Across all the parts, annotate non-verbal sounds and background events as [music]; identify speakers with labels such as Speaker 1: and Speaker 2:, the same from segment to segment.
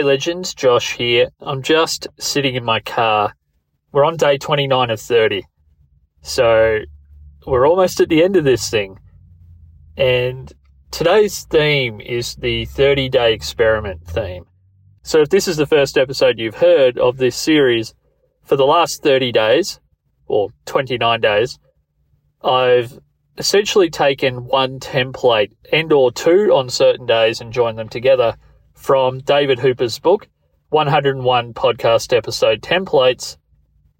Speaker 1: G'day, legends. Josh here. I'm just sitting in my car. We're on day 29 of 30. So we're almost at the end of this thing. And today's theme is the 30 day experiment theme. So if this is the first episode you've heard of this series, for the last 30 days, or 29 days, I've essentially taken one template and or two on certain days and joined them together from David Hooper's book, 101 podcast episode templates.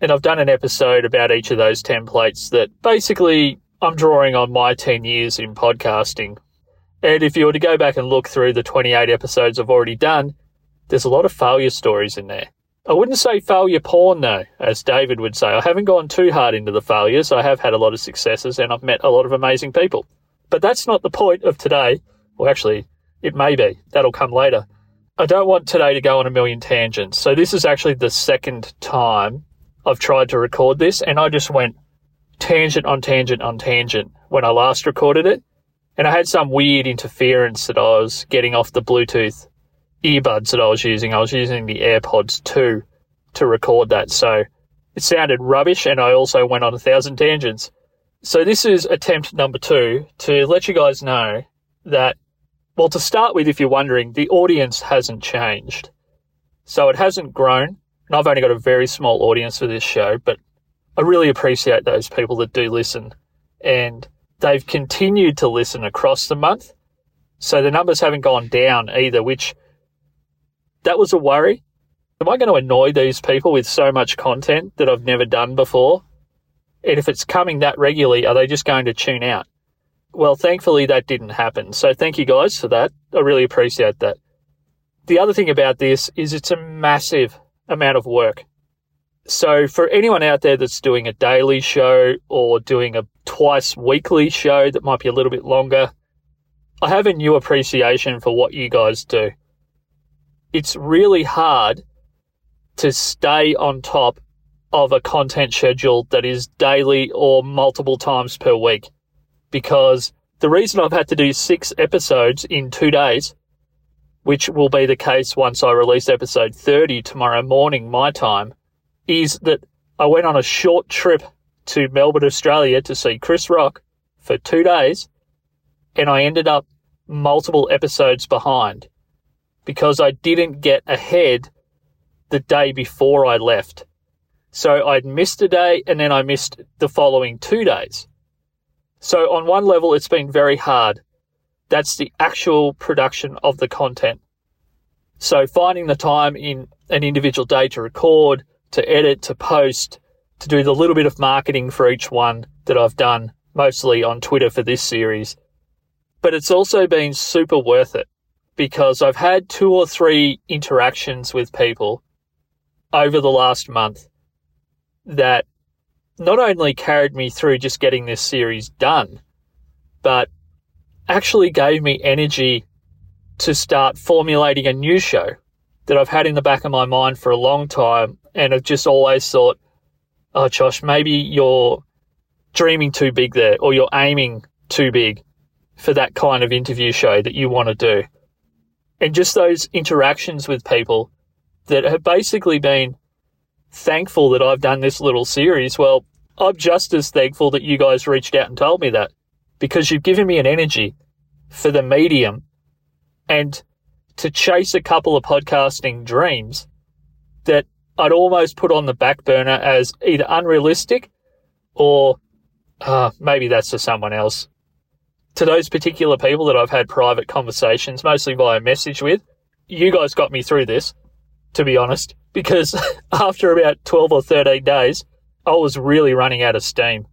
Speaker 1: And I've done an episode about each of those templates that basically I'm drawing on my 10 years in podcasting. And if you were to go back and look through the 28 episodes I've already done, there's a lot of failure stories in there. I wouldn't say failure porn though, as David would say. I haven't gone too hard into the failures. I have had a lot of successes and I've met a lot of amazing people. But that's not the point of today. Well, actually, it may be. That'll come later. I don't want today to go on a million tangents. So this is actually the second time I've tried to record this and I just went tangent on tangent on tangent when I last recorded it. And I had some weird interference that I was getting off the Bluetooth earbuds that I was using. I was using the AirPods 2 to record that. So it sounded rubbish and I also went on a thousand tangents. So this is attempt number two to let you guys know that, well, to start with, if you're wondering, the audience hasn't changed. So it hasn't grown. And I've only got a very small audience for this show, but I really appreciate those people that do listen. And they've continued to listen across the month. So the numbers haven't gone down either, which that was a worry. Am I going to annoy these people with so much content that I've never done before? And if it's coming that regularly, are they just going to tune out? Well, thankfully that didn't happen. So thank you guys for that. I really appreciate that. The other thing about this is it's a massive amount of work. So for anyone out there that's doing a daily show or doing a twice weekly show that might be a little bit longer, I have a new appreciation for what you guys do it's really hard to stay on top of a content schedule that is daily or multiple times per week. Because the reason I've had to do six episodes in two days, which will be the case once I release episode 30 tomorrow morning, my time, is that I went on a short trip to Melbourne, Australia to see Chris Rock for two days, and I ended up multiple episodes behind because I didn't get ahead the day before I left. So I'd missed a day and then I missed the following two days. So on one level, it's been very hard. That's the actual production of the content. So finding the time in an individual day to record, to edit, to post, to do the little bit of marketing for each one that I've done, mostly on Twitter for this series. But it's also been super worth it because I've had two or three interactions with people over the last month that not only carried me through just getting this series done, but actually gave me energy to start formulating a new show that I've had in the back of my mind for a long time and have just always thought, oh, Josh, maybe you're dreaming too big there or you're aiming too big for that kind of interview show that you want to do and just those interactions with people that have basically been thankful that I've done this little series. Well, I'm just as thankful that you guys reached out and told me that because you've given me an energy for the medium and to chase a couple of podcasting dreams that I'd almost put on the back burner as either unrealistic or uh, maybe that's for someone else. To those particular people that I've had private conversations, mostly via message with, you guys got me through this, to be honest, because [laughs] after about 12 or 13 days, I was really running out of steam.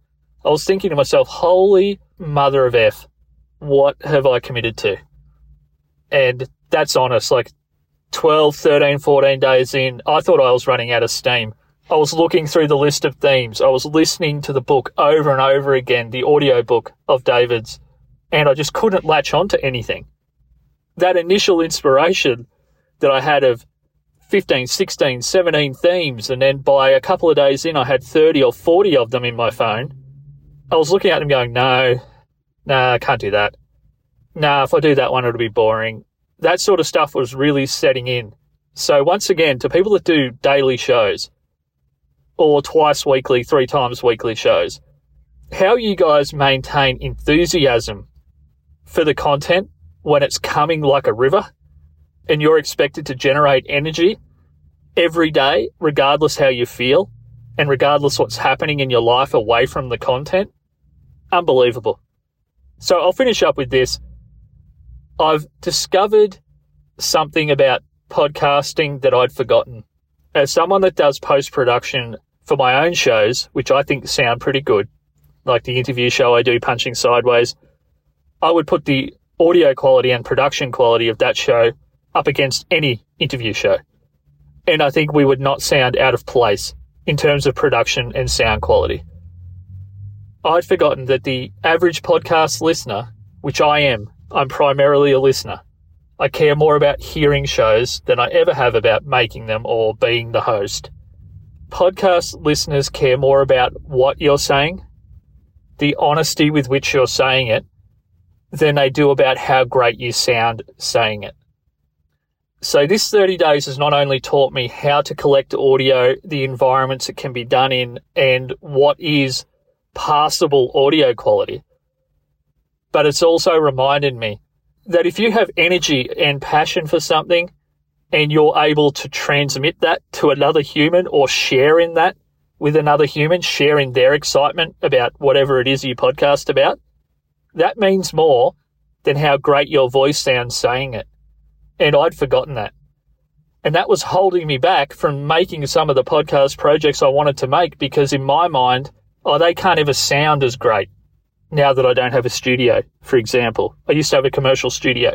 Speaker 1: I was thinking to myself, holy mother of F, what have I committed to? And that's honest, like 12, 13, 14 days in, I thought I was running out of steam. I was looking through the list of themes. I was listening to the book over and over again, the audio book of David's and I just couldn't latch on to anything. That initial inspiration that I had of 15, 16, 17 themes, and then by a couple of days in, I had 30 or 40 of them in my phone. I was looking at them going, no, nah, I can't do that. Nah, if I do that one, it'll be boring. That sort of stuff was really setting in. So, once again, to people that do daily shows or twice weekly, three times weekly shows, how you guys maintain enthusiasm for the content when it's coming like a river and you're expected to generate energy every day, regardless how you feel and regardless what's happening in your life away from the content. Unbelievable. So I'll finish up with this. I've discovered something about podcasting that I'd forgotten. As someone that does post production for my own shows, which I think sound pretty good, like the interview show I do, Punching Sideways, I would put the audio quality and production quality of that show up against any interview show. And I think we would not sound out of place in terms of production and sound quality. I'd forgotten that the average podcast listener, which I am, I'm primarily a listener. I care more about hearing shows than I ever have about making them or being the host. Podcast listeners care more about what you're saying, the honesty with which you're saying it, than they do about how great you sound saying it. So this 30 days has not only taught me how to collect audio, the environments it can be done in, and what is passable audio quality, but it's also reminded me that if you have energy and passion for something and you're able to transmit that to another human or share in that with another human, sharing their excitement about whatever it is you podcast about, that means more than how great your voice sounds saying it. And I'd forgotten that. And that was holding me back from making some of the podcast projects I wanted to make because in my mind, oh, they can't ever sound as great now that I don't have a studio, for example. I used to have a commercial studio.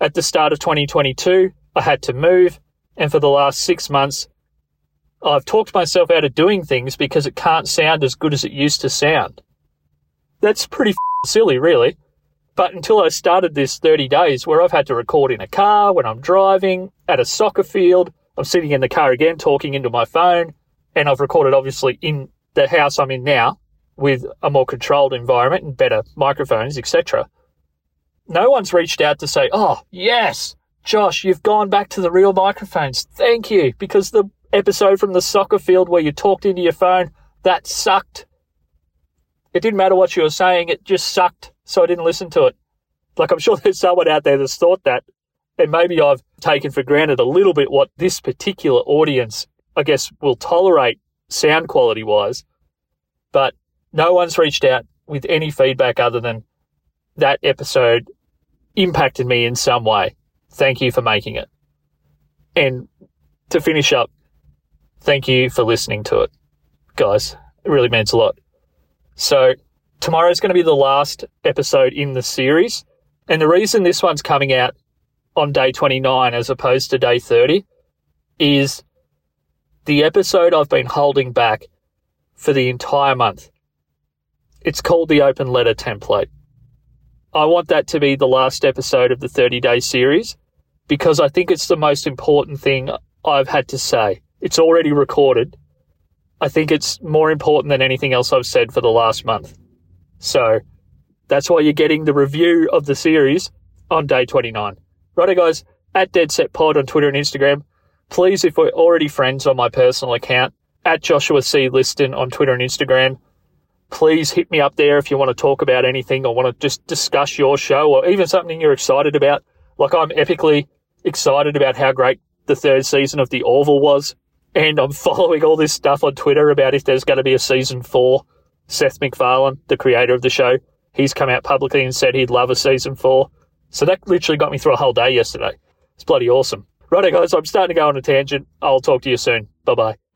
Speaker 1: At the start of 2022, I had to move. And for the last six months, I've talked myself out of doing things because it can't sound as good as it used to sound. That's pretty silly, really. But until I started this 30 days where I've had to record in a car, when I'm driving, at a soccer field, I'm sitting in the car again talking into my phone, and I've recorded obviously in the house I'm in now with a more controlled environment and better microphones, etc. No one's reached out to say, "Oh, yes, Josh, you've gone back to the real microphones. Thank you." Because the episode from the soccer field where you talked into your phone, that sucked. It didn't matter what you were saying, it just sucked so I didn't listen to it. Like, I'm sure [laughs] there's someone out there that's thought that. And maybe I've taken for granted a little bit what this particular audience, I guess, will tolerate sound quality wise. But no one's reached out with any feedback other than that episode impacted me in some way. Thank you for making it. And to finish up, thank you for listening to it, guys. It really means a lot. So, tomorrow is going to be the last episode in the series. And the reason this one's coming out on day 29 as opposed to day 30 is the episode I've been holding back for the entire month. It's called the open letter template. I want that to be the last episode of the 30 day series because I think it's the most important thing I've had to say. It's already recorded. I think it's more important than anything else I've said for the last month. So that's why you're getting the review of the series on day 29. Righto, guys, at Dead Set Pod on Twitter and Instagram. Please, if we're already friends on my personal account, at Joshua Cliston on Twitter and Instagram, please hit me up there if you want to talk about anything or want to just discuss your show or even something you're excited about. Like I'm epically excited about how great the third season of The Orville was. And I'm following all this stuff on Twitter about if there's going to be a season four. Seth MacFarlane, the creator of the show, he's come out publicly and said he'd love a season four. So that literally got me through a whole day yesterday. It's bloody awesome. Righto, guys, I'm starting to go on a tangent. I'll talk to you soon. Bye bye.